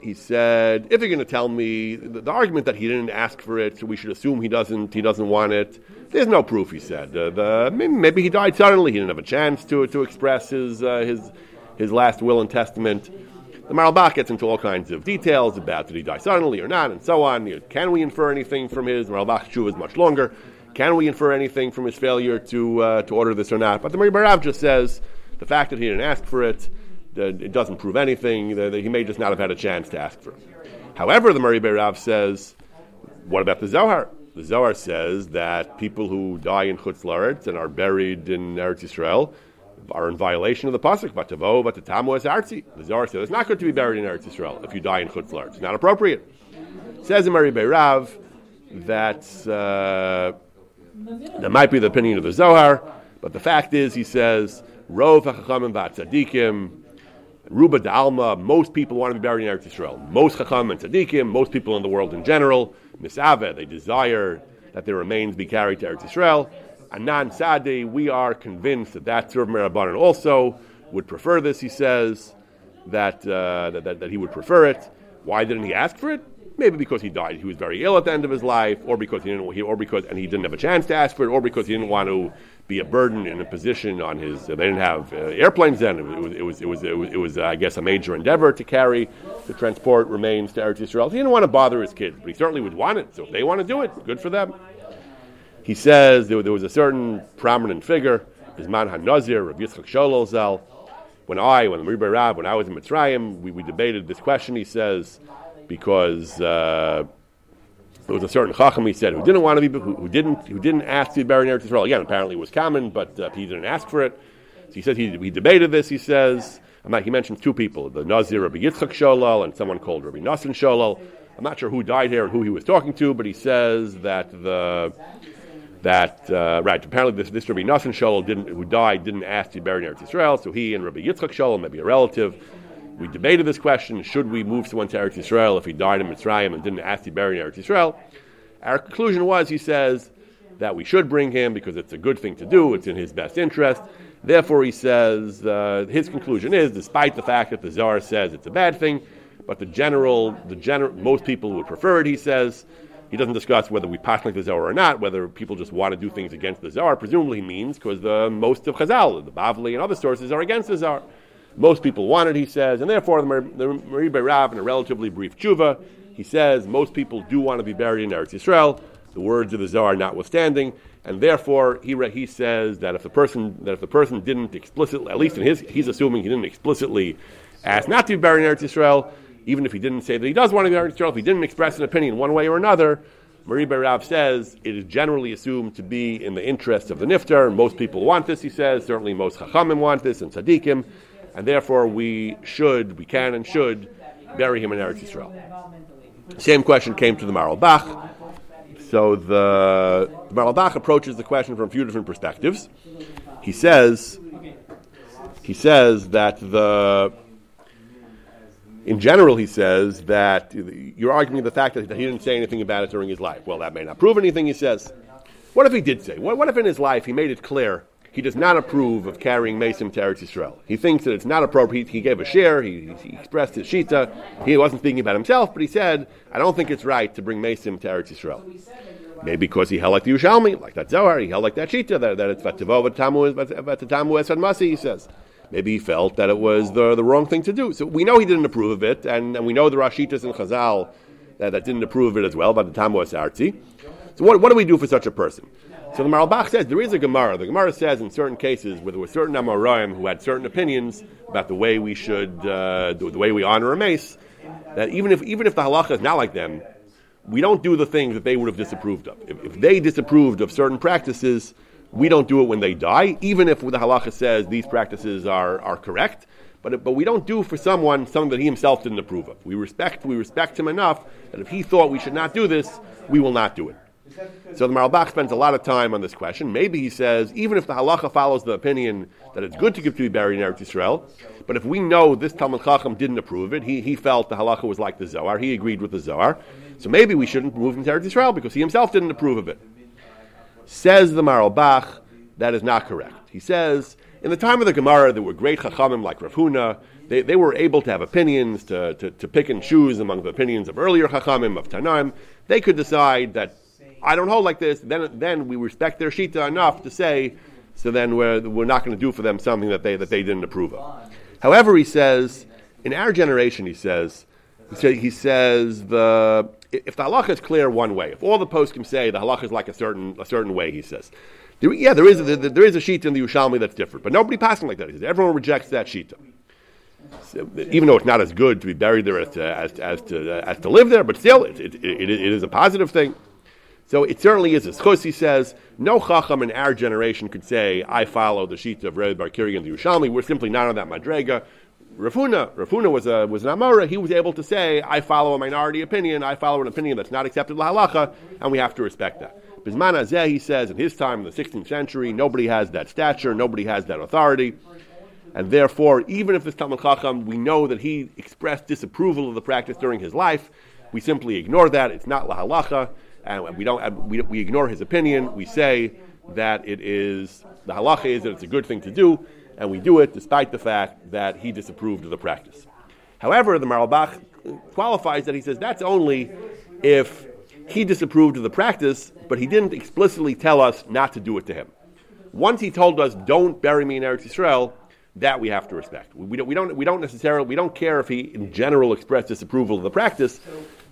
he said, if you're going to tell me the, the, argument that he didn't ask for it, so we should assume he doesn't, he doesn't want it. There's no proof. He said, uh, the, maybe he died suddenly. He didn't have a chance to to express his uh, his his last will and testament. The Maralbach gets into all kinds of details about did he die suddenly or not, and so on. You know, can we infer anything from his Maralbach Shuv is much longer. Can we infer anything from his failure to uh, to order this or not? But the Mari Barav just says the fact that he didn't ask for it, it doesn't prove anything. That he may just not have had a chance to ask for it. However, the Mari Barav says, what about the Zohar? The Zohar says that people who die in Chutz Laretz and are buried in Eretz Yisrael are in violation of the pasuk. Vatavo vatatamu es arzi. The Zohar says it's not good to be buried in Eretz Yisrael if you die in Chutz Laretz. It's not appropriate. Says in Mari Beirav that uh, that might be the opinion of the Zohar, but the fact is, he says, Rov hachachamim v'atzadikim, Ruba Dalma, most people want to be buried in Eretz Yisrael. Most Chacham and most people in the world in general, Misave, they desire that their remains be carried to Eretz Yisrael. Anan Sadi, we are convinced that that Tzur Merabanan also would prefer this, he says, that, uh, that, that, that he would prefer it. Why didn't he ask for it? Maybe because he died, he was very ill at the end of his life, or because he didn't, or because and he didn't have a chance to ask for it, or because he didn't want to be a burden in a position on his. Uh, they didn't have uh, airplanes then. It was, it was, it was, it was, it was uh, I guess, a major endeavor to carry, to transport remains to Eretz Yisrael. He didn't want to bother his kids, but he certainly would want it. So if they want to do it, good for them. He says there, there was a certain prominent figure, his man Hanazir, Rabbi Yitzchak Sholal Zal. When I, when the Rab, when I was in Mitzrayim, we, we debated this question. He says because uh, there was a certain chacham he said who didn't want to be who, who didn't who didn't ask to be buried in Eretz Yisrael. Again, apparently it was common, but uh, he didn't ask for it. So he says he, he debated this. He says I'm not, he mentions two people, the Nazir Rabbi Yitzchak Sholal and someone called Rabbi Nassim Sholal. I'm not sure who died here and who he was talking to, but he says that the that uh, right apparently this, this Rabbi Nassim Sholal didn't who died didn't ask to be buried in Eretz Yisrael, so he and Rabbi Yitzchak Sholal, maybe a relative, we debated this question: Should we move someone to Eretz Yisrael if he died in Mitzrayim and didn't ask to be buried in Eretz Yisrael? Our conclusion was, he says, that we should bring him because it's a good thing to do. It's in his best interest. Therefore, he says uh, his conclusion is, despite the fact that the Zohar says it's a bad thing, but the general, the general, most people would prefer it. He says he doesn't discuss whether we pass like the Zohar or not, whether people just want to do things against the Zohar. Presumably, he means because the most of Chazal, the Bavli, and other sources are against the Zohar. Most people want it, he says, and therefore the Mari Berav, in a relatively brief tshuva, he says most people do want to be buried in Eretz Yisrael, the words of the Zohar notwithstanding, and therefore he, he says that if the person that if the person didn't explicitly, at least in his, he's assuming he didn't explicitly ask not to be buried in Eretz Yisrael, even if he didn't say that he does want to be buried in Eretz Yisrael, if he didn't express an opinion one way or another, Mari Berav says it is generally assumed to be in the interest of the niftar. Most people want this, he says. Certainly, most chachamim want this, and tzaddikim, and therefore we should, we can, and should bury him in Eretz Yisrael. Same question came to the Maral Bach. So the, the Maral Bach approaches the question from a few different perspectives. He says, he says that the, in general, he says that you're arguing the fact that he didn't say anything about it during his life. Well, that may not prove anything, he says. What if he did say? What, what if in his life he made it clear he does not approve of carrying Mason to Eretz Yisrael. He thinks that it's not appropriate. He gave a share. He, he expressed his shita. He wasn't speaking about himself, but he said, "I don't think it's right to bring Mason to Eretz Yisrael." Maybe because he held like the Yerushalmi, like that Zohar. He held like that shita that, that it's vatavo v'tamu v'tatamu esad masi. He says. Maybe he felt that it was the, the wrong thing to do. So we know he didn't approve of it, and, and we know the Rashitas and Chazal that, that didn't approve of it as well, by the Tamu Arzi. So what, what do we do for such a person? So the Maralbach says there is a Gemara. The Gemara says in certain cases where there were certain Amoraim who had certain opinions about the way we should, uh, the, the, way we honor a mace, that even if even if the halacha is not like them, we don't do the things that they would have disapproved of. If, if they disapproved of certain practices, we don't do it when they die, even if the halacha says these practices are, are correct. But, but we don't do for someone something that he himself didn't approve of. We respect we respect him enough that if he thought we should not do this, we will not do it. So the Maralbach spends a lot of time on this question. Maybe he says, even if the halacha follows the opinion that it's good to give to be buried in Eretz Yisrael, but if we know this Talmud Chacham didn't approve it, he, he felt the halacha was like the Zohar, he agreed with the Zohar, so maybe we shouldn't move him to Eretz Yisrael because he himself didn't approve of it. Says the Maralbach, that is not correct. He says, in the time of the Gemara, there were great Chachamim like Rav Huna. They, they were able to have opinions, to, to, to pick and choose among the opinions of earlier Chachamim, of Tanaim. They could decide that I don't hold like this, then, then we respect their shita enough to say, so then we're, we're not going to do for them something that they, that they didn't approve of. However, he says in our generation, he says, he, say, he says the if the halacha is clear one way, if all the can say the halacha is like a certain a certain way, he says, there, yeah, there is a, there, is a sheet in the Yerushalmi that's different, but nobody passing like that. He says everyone rejects that sheet. So, even though it's not as good to be buried there as to, as, as to, as to live there, but still, it, it, it, it is a positive thing. So it certainly is. Chosi says, no chacham in our generation could say, I follow the sheet of Rebbe Bar Kiri and the Yerushalmi. We're simply not on that madrega. Rav Huna, Rafuna was, a, was an Amora. He was able to say, I follow a minority opinion. I follow an opinion that's not accepted la halacha, and we have to respect that. Bisman Azeh, he says, in his time, in the 16th century, nobody has that stature, nobody has that authority. And therefore, even if it's Talmud Chacham, we know that he expressed disapproval of the practice during his life. We simply ignore that. It's not la halacha, and we don't. We, we ignore his opinion. We say that it is the halacha is that it's a good thing to do, and we do it despite the fact that he disapproved of the practice. However, the Maralbach qualifies that he says that's only if he disapproved of the practice, but he didn't explicitly tell us not to do it to him. Once he told us, "Don't bury me in Eretz Yisrael," that we have to respect. We, we, don't, we, don't, we don't necessarily, we don't care if he in general expressed disapproval of the practice,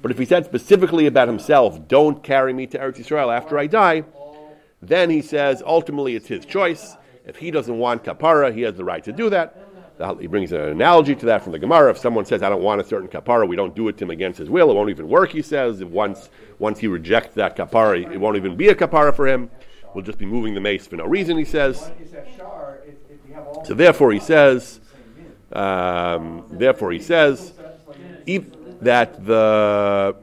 but if he said specifically about himself, don't carry me to Eretz Yisrael after I die, then he says ultimately it's his choice. If he doesn't want kapara, he has the right to do that. He brings an analogy to that from the Gemara. If someone says, I don't want a certain kapara, we don't do it to him against his will. It won't even work, he says. If Once, once he rejects that kapara, it won't even be a kapara for him. We'll just be moving the mace for no reason, he says. So therefore, he says, um, therefore he says that the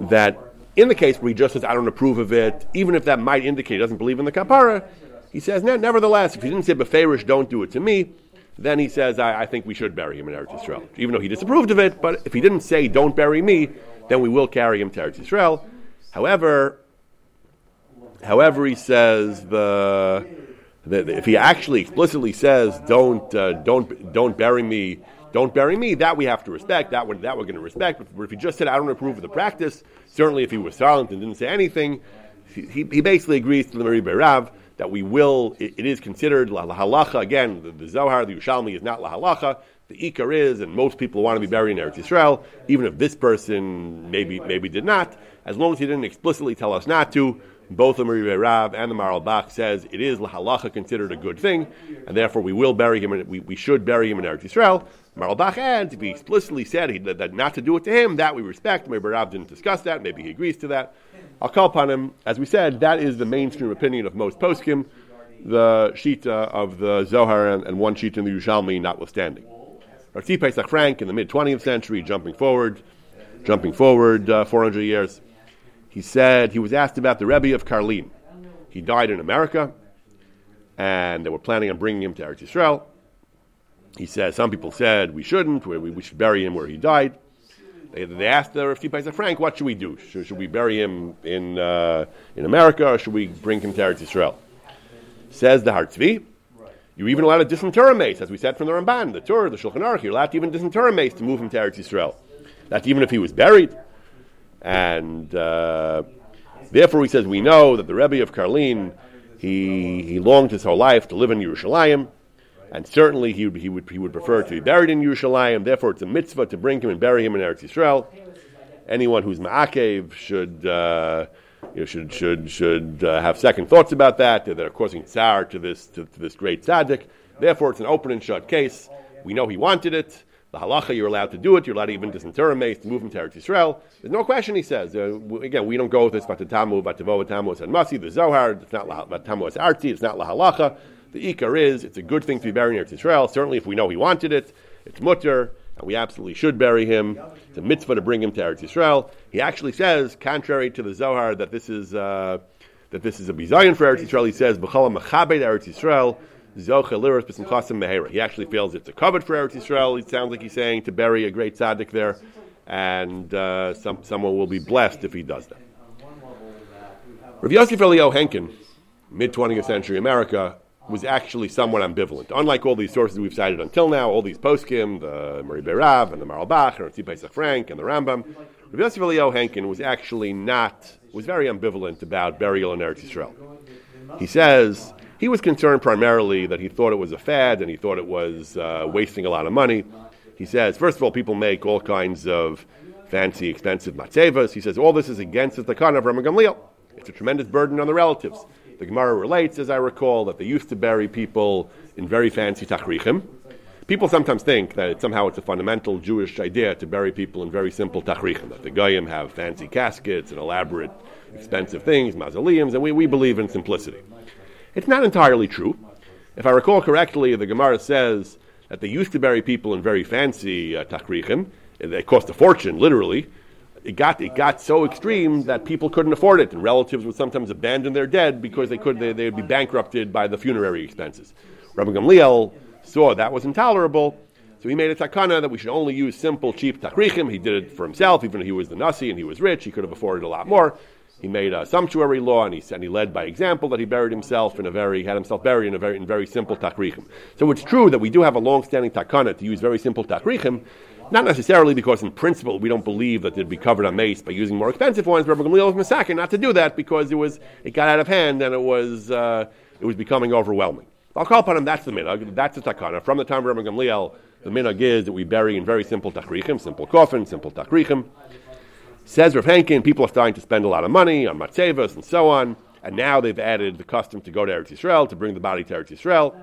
that in the case where he just says I don't approve of it, even if that might indicate he doesn't believe in the kapara, he says nevertheless, if he didn't say beferish, don't do it to me. Then he says, I, I, think we should bury him in Eretz Yisrael, even though he disapproved of it. But if he didn't say, "Don't bury me," then we will carry him to Eretz Yisrael. However, however, he says the if he actually explicitly says, "Don't, uh, don't, don't bury me," don't bury me, that we have to respect. That one, that we're going to respect. But if he just said, "I don't approve of the practice," certainly if he was silent and didn't say anything, he, he basically agrees to the Mari Berav that we will. It, it is considered la halacha again. The, the, Zohar, the Yerushalmi is not la halacha. The Ikar is, and most people want to be buried in Eretz Yisrael, even if this person maybe maybe did not. As long as he didn't explicitly tell us not to, both the Mari Berav and the Maral Bach says it is La halacha considered a good thing, and therefore we will bury him. In, we, we should bury him in Eretz Yisrael. Maral Bach adds if he explicitly said he, that, that, not to do it to him, that we respect. Mari Berav didn't discuss that. Maybe he agrees to that. I'll call upon him. As we said, that is the mainstream opinion of most poskim. The shita of the Zohar and, and one sheet in the Yerushalmi, notwithstanding. Arti Pesach Frank in the mid 20th century, jumping forward, jumping forward uh, 400 years. He said he was asked about the Rebbe of Karlin. He died in America, and they were planning on bringing him to Eretz Yisrael. He says some people said we shouldn't, we, we should bury him where he died. They, they asked the Rav Paisa Frank, what should we do? Should, should we bury him in, uh, in America, or should we bring him to Eretz Yisrael? Says the Hartzvi, you're even allowed to disinter a mace, as we said from the Ramban, the Tur, the Shulchan Aruch. You're allowed to even disinter a mace to move him to Eretz Yisrael. That's even if he was buried. And uh, therefore, he says, we know that the Rebbe of Karlin, he, he longed his whole life to live in Yerushalayim, and certainly he would, he, would, he would prefer to be buried in Yerushalayim. Therefore, it's a mitzvah to bring him and bury him in Eretz Yisrael. Anyone who's ma'akev should, uh, you know, should, should, should uh, have second thoughts about that. They're causing tsar to this, to, to this great tzaddik. Therefore, it's an open and shut case. We know he wanted it. The halacha, you're allowed to do it. You're allowed to even disinter mace to move him to Eretz Yisrael. There's no question, he says. Uh, again, we don't go with this, but the Tamu, but Tavo, Tamu, and Masi, the Zohar, it's not Tamu, Arti, it's not La halacha. The Ikar is, it's a good thing to be buried in Eretz Yisrael. Certainly, if we know he wanted it, it's mutter, and we absolutely should bury him. It's a mitzvah to bring him to Eretz Yisrael. He actually says, contrary to the Zohar, that this is, uh, that this is a bizayon for Eretz Yisrael. He says, B'chala mechabed Eretz Yisrael, he actually feels it's a covet for Eretz Yisrael. It sounds like he's saying to bury a great tzaddik there, and uh, some, someone will be blessed if he does that. Rav Yosef Elio Henkin, mid 20th century America, was actually somewhat ambivalent. Unlike all these sources we've cited until now, all these poskim, the Mari Berav and the Maralbach and Pesach Frank and the Rambam, Rav Yosef Elio Henkin was actually not, was very ambivalent about burial in Eretz Yisrael. He says he was concerned primarily that he thought it was a fad and he thought it was uh, wasting a lot of money. He says, first of all, people make all kinds of fancy, expensive matzevas. He says all this is against the takana of Rabban Gamliel. It's a tremendous burden on the relatives. The Gemara relates, as I recall, that they used to bury people in very fancy tachrichim. People sometimes think that somehow it's a fundamental Jewish idea to bury people in very simple tachrichim, that the goyim have fancy caskets and elaborate, expensive things, mausoleums, and we, we believe in simplicity. It's not entirely true. If I recall correctly, the Gemara says that they used to bury people in very fancy uh, tachrichim. They cost a fortune, literally. It got, it got so extreme that people couldn't afford it, and relatives would sometimes abandon their dead because they could they, they would be bankrupted by the funerary expenses. Rabbi Gamliel saw that was intolerable, so he made a takana that we should only use simple, cheap tachrichim. He did it for himself, even if he was the nasi and he was rich. He could have afforded a lot more. He made a sumptuary law, and he, he led by example that he buried himself in a very, had himself buried in a very, in very simple tachrichim. So it's true that we do have a long-standing takana to use very simple tachrichim, not necessarily because in principle we don't believe that they'd be covered on mace by using more expensive ones. Rabbi Gamliel was massacred not to do that because it was, it got out of hand and it was, uh, it was becoming overwhelming. I'll call upon him, that's the minhag, that's the takana. From the time of Rabbi Gamliel, the minhag is that we bury in very simple tachrichim, simple coffin, simple tachrichim. Says Rav Henkin, people are starting to spend a lot of money on matzevas and so on, and now they've added the custom to go to Eretz Yisrael, to bring the body to Eretz Yisrael.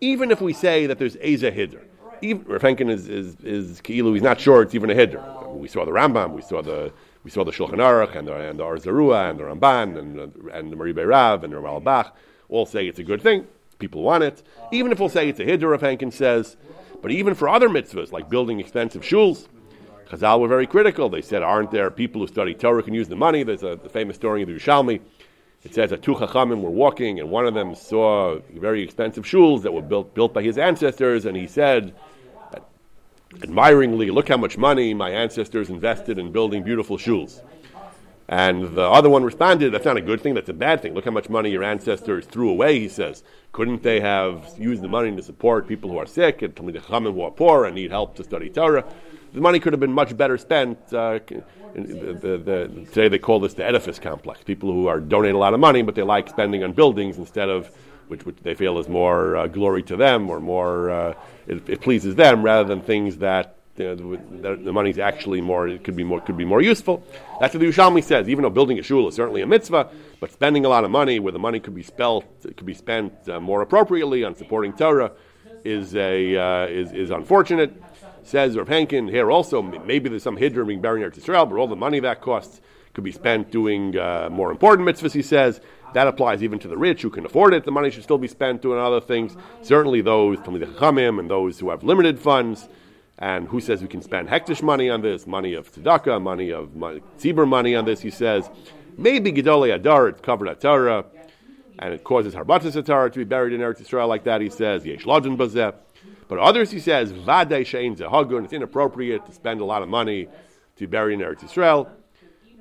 Even if we say that there's Eza Hiddur, even, Rav Henkin is, is, is Ki'ilu, he's not sure it's even a Hiddur. We saw the Rambam, we saw the we saw the Shulchan Aruch and the, and the Or Zarua and the Ramban and, uh, and the Mari Berav and the Ramal Bach all say it's a good thing. People want it. Even if we'll say it's a Hiddur, Rav Henkin says, but even for other mitzvahs, like building expensive shuls, Chazal were very critical. They said, aren't there people who study Torah can use the money? There's a the famous story of the Yerushalmi. It says that two Chachamim were walking, and one of them saw very expensive shuls that were built, built by his ancestors, and he said, admiringly, look how much money my ancestors invested in building beautiful shuls. And the other one responded, that's not a good thing, that's a bad thing. Look how much money your ancestors threw away, he says. Couldn't they have used the money to support people who are sick and the Chachamim who are poor and need help to study Torah? The money could have been much better spent. Uh, the, the, the, today they call this the edifice complex. People who are donate a lot of money, but they like spending on buildings instead of which, which they feel is more uh, glory to them or more uh, it, it, pleases them rather than things that you know, the, the money's actually more it could be more could be more useful. That's what the Yerushalmi says. Even though building a shul is certainly a mitzvah, but spending a lot of money where the money could be spelt could be spent uh, more appropriately on supporting Torah is a uh, is is unfortunate. Says Rav Henkin here also maybe there's some hiddur being buried in Eretz Yisrael, but all the money that costs could be spent doing uh, more important mitzvahs. He says that applies even to the rich who can afford it. The money should still be spent doing other things. Certainly those the Chachamim and those who have limited funds. And who says we can spend hekdesh money on this, money of tzedakah, money of tzibur money on this? He says maybe Gedolei Adar, it's covered at Torah, and it causes Harbatas Torah to be buried in Eretz Yisrael like that. He says Yesh Lodin Bazeh. But others, he says, Vadei Shein Zehagun, it's inappropriate to spend a lot of money to bury in Eretz Yisrael.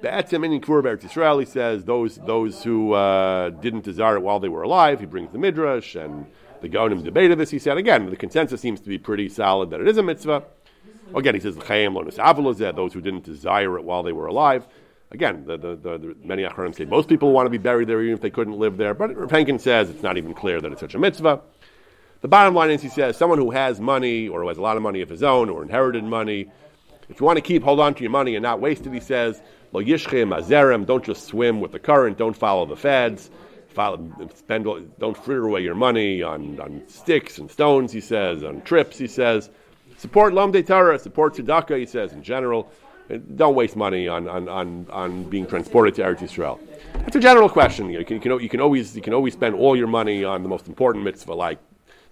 Be'etzem in Kvur Eretz Yisrael, he says, those, those who uh, didn't desire it while they were alive, he brings the Midrash, and the Gaonim debated this. He said, again, the consensus seems to be pretty solid that it is a mitzvah. Again, he says, those who didn't desire it while they were alive. Again, the, the, the, the many Acharonim say most people want to be buried there even if they couldn't live there. But Rav says it's not even clear that it's such a mitzvah. The bottom line is, he says, someone who has money or who has a lot of money of his own or inherited money, if you want to keep hold on to your money and not waste it, he says, lo yishchem azerem, don't just swim with the current, don't follow the fads, follow, spend, don't fritter away your money on, on sticks and stones, he says, on trips, he says. Support Lamdei Torah, support Tzedakah, he says, in general. Don't waste money on, on, on, on being transported to Eretz Yisrael. That's a general question. You can, you, can, you, can always, you can always spend all your money on the most important mitzvah, like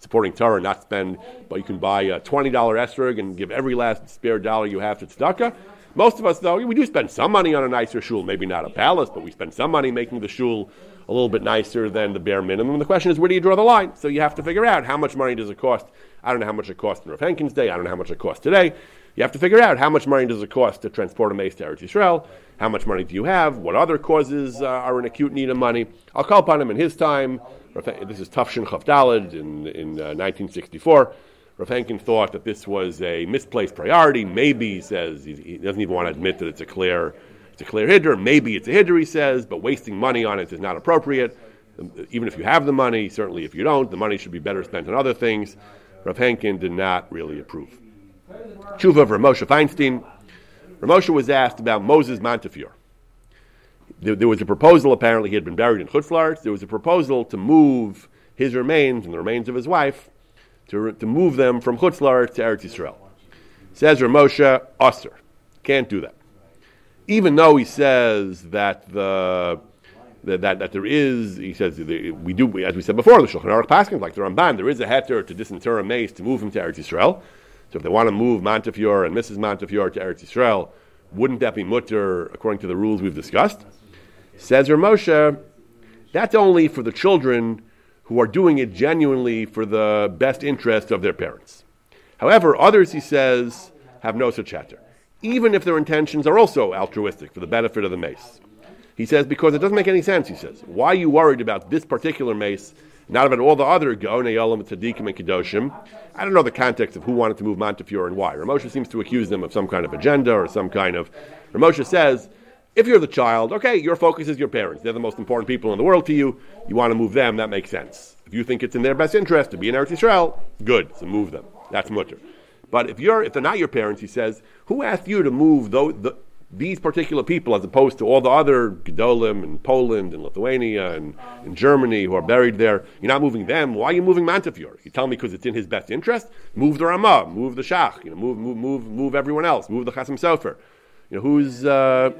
supporting Torah, not spend, but you can buy a $20 esrog and give every last spare dollar you have to tzedakah. Most of us, though, we do spend some money on a nicer shul, maybe not a palace, but we spend some money making the shul a little bit nicer than the bare minimum. The question is, where do you draw the line? So you have to figure out how much money does it cost. I don't know how much it cost in Rav Henkin's day. I don't know how much it costs today. You have to figure out how much money does it cost to transport a mace to Eretz Yisrael. How much money do you have? What other causes uh, are in acute need of money? I'll call upon him in his time this is Tafshin Chavdalad in, in uh, 1964. Rav thought that this was a misplaced priority. Maybe he says he, he, doesn't even want to admit that it's a clear, it's a clear hiddur. Maybe it's a hiddur, he says, but wasting money on it is not appropriate. Um, even if you have the money, certainly if you don't, the money should be better spent on other things. Rav did not really approve. Tshuva of Ramosha Feinstein. Ramosha was asked about Moses Montefiore. There, there, was a proposal, apparently, he had been buried in Chutzlart. There was a proposal to move his remains and the remains of his wife, to, to move them from Chutzlart to Eretz Yisrael. Says Ramosha, Osir. Can't do that. Even though he says that the that, that, that there is, he says, we do, as we said before, the Shulchan Aruch Paskins, like the Ramban, there is a heter to disinter a mace to move him to Eretz Yisrael. So if they want to move Montefiore and Mrs. Montefiore to Eretz Yisrael, wouldn't that be mutter according to the rules we've discussed? Says Ramosha, that's only for the children who are doing it genuinely for the best interest of their parents. However, others, he says, have no such heter, even if their intentions are also altruistic for the benefit of the mace. He says, because it doesn't make any sense, he says. Why are you worried about this particular mace, not about all the other Gaonei Olam, Tzaddikim, and Kedoshim? I don't know the context of who wanted to move Montefiore and why. Ramosha seems to accuse them of some kind of agenda or some kind of. Ramosha says, if you're the child, okay, your focus is your parents. They're the most important people in the world to you. You want to move them, that makes sense. If you think it's in their best interest to be in Eretz Yisrael, good, so move them. That's mutter. But if you're if they're not your parents, he says, who asked you to move those, the, these particular people as opposed to all the other Gedolim in Poland and Lithuania and in Germany who are buried there. You're not moving them. Why are you moving Montefiore? You tell me because it's in his best interest? Move the Ramah, move the Shach, you know, move, move, move, move everyone else, move the Chasam Sofer. You know, who's, uh,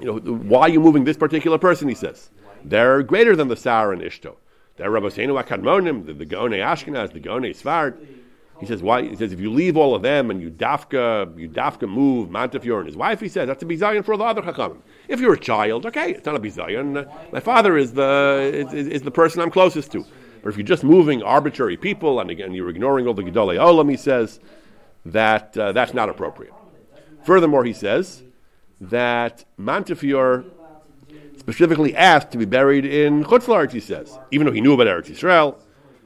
you know, why are you moving this particular person, he says. They're greater than the Sar and Ishto. They're Rabbi Seinu Akadmonim, the, the Gaonei Ashkenaz, the Gaonei Svard. He says, why? He says, if you leave all of them and you dafka, you dafka move Montefiore and his wife, he says, that's a bizayon for the other chachamim. If you're a child, okay, it's not a bizayon. My father is the, is, is, is, the person I'm closest to. But if you're just moving arbitrary people and again, you're ignoring all the Gedolei Olam, he says, that uh, that's not appropriate. Furthermore, he says that Montefiore specifically asked to be buried in Chutzlart, he says, even though he knew about Eretz Yisrael,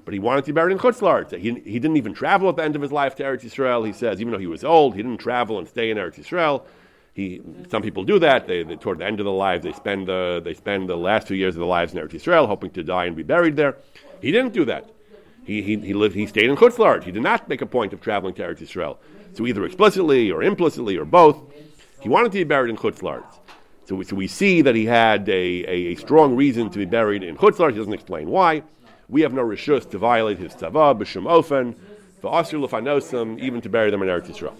but he wanted to be buried in Chutzlart. He, he didn't even travel at the end of his life to Eretz Yisrael. He says, even though he was old, he didn't travel and stay in Eretz Yisrael. He, some people do that. They, they, toward the end of their lives, they spend, the, they spend the last two years of their lives in Eretz Yisrael, hoping to die and be buried there. He didn't do that. He, he, he, lived, he stayed in Chutzlart. He did not make a point of traveling to Eretz Yisrael. So either explicitly or implicitly or both, he wanted to be buried in Chutzlart. So we, so we see that he had a, a, a strong reason to be buried in Chutzlart. He doesn't explain why we have no rishus to violate his tzava, b'shum ofen, for asir lefanosim, even to bury them in Eretz Yisrael.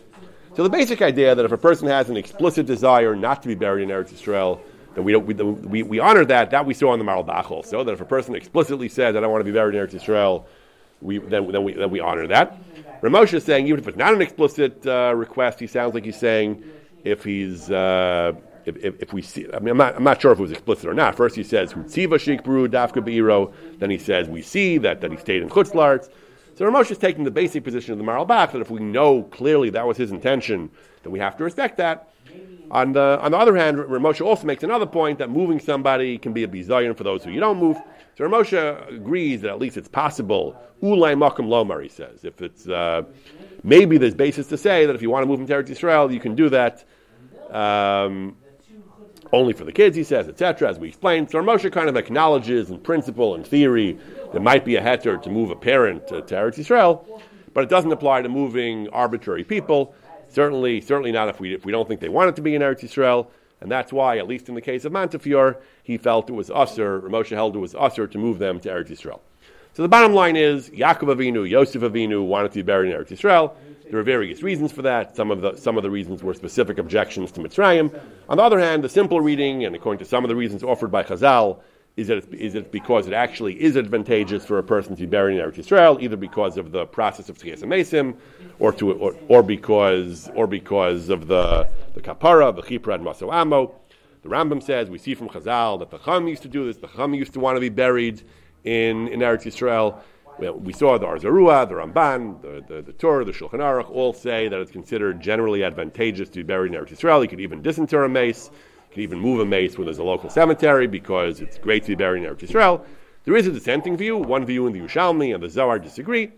So the basic idea that if a person has an explicit desire not to be buried in Eretz Yisrael, then we, we, we, we honor that. That we saw in the Maral Bach also, that if a person explicitly says, I don't want to be buried in Eretz Yisrael, we, then, then, we, then we honor that. Ramosha is saying, even if it's not an explicit uh, request, he sounds like he's saying, if he's uh, if, if, if, we see, I mean, I'm not, I'm not sure if it was explicit or not. First, he says Hutziva Brew Dafka Beiro. Then he says we see that, that he stayed in Chutzlarts. So Ramosh is taking the basic position of the Maral Bach that if we know clearly that was his intention, then we have to respect that. On the, on the other hand, Ramosha also makes another point that moving somebody can be a bizayon for those who you don't move. So Ramosha agrees that at least it's possible. Ulay makam lomar, he says. If it's uh, maybe there's basis to say that if you want to move into Eretz Yisrael, you can do that. Um, only for the kids, he says, etc., as we explained. So Moshe kind of acknowledges in principle and theory there might be a heter to move a parent to, to Eretz Yisrael, but it doesn't apply to moving arbitrary people. Certainly, certainly not if we, if we don't think they want it to be in Eretz Yisrael. And that's why, at least in the case of Montefiore, he felt it was usher, Moshe held it was usher to move them to Eretz Yisrael. So the bottom line is, Yaakov Avinu, Yosef Avinu wanted to be buried in Eretz Yisrael. There are various reasons for that. Some of the some of the reasons were specific objections to Mitzrayim. On the other hand, the simple reading, and according to some of the reasons offered by Chazal, is that it's, is it because it actually is advantageous for a person to be buried in Eretz Yisrael, either because of the process of Tchias or to or, or because or because of the the kapara, the chipra and maso amo. The Rambam says we see from Chazal that the Chum used to do this. The Chum used to want to be buried in in Eretz Yisrael we saw the Or Zarua, the Ramban, the, the, the Tur, the Shulchan Aruch all say that it's considered generally advantageous to be buried in Eretz Yisrael. You could even disinter a mace, you could even move a mace when there's a local cemetery because it's great to be buried in Eretz Yisrael. There is a dissenting view. One view in the Yerushalmi and the Zohar disagree.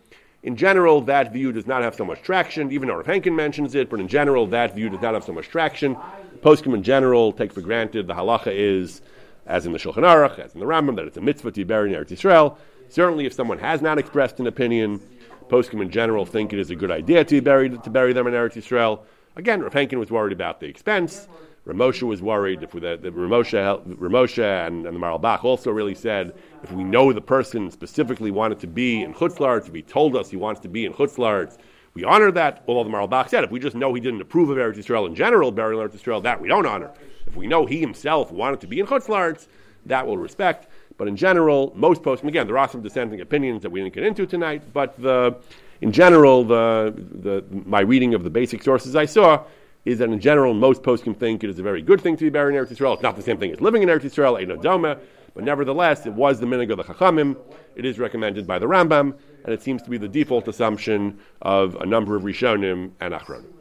In general, that view does not have so much traction. Even Rav Henkin mentions it, but in general, that view does not have so much traction. Poskim in general take for granted the halacha is, as in the Shulchan Aruch, as in the Rambam, that it's a mitzvah to be buried in Eretz Yisrael. Certainly, if someone has not expressed an opinion, Poskim in general think it is a good idea to bury to bury them in Eretz Yisrael. Again, Rav was worried about the expense. Ramosha was worried. If the, the Ramosha, Ramosha and, and the also really said, if we know the person specifically wanted to be in Chutzlarts, if he told us he wants to be in Chutzlarts, we honor that. Although the Maralbach said, if we just know he didn't approve of Eretz Yisrael in general, burial Eretz Yisrael, that we don't honor. If we know he himself wanted to be in Chutzlarts, that we'll respect. But in general, most posts, again, there are some dissenting opinions that we didn't get into tonight, but the, in general, the, the, my reading of the basic sources I saw is that in general, most poskim think it is a very good thing to be buried in Eretz Yisrael. It's not the same thing as living in Eretz Yisrael, Eino Doma, but nevertheless, it was the minhag of the Chachamim. It is recommended by the Rambam, and it seems to be the default assumption of a number of Rishonim and Achronim.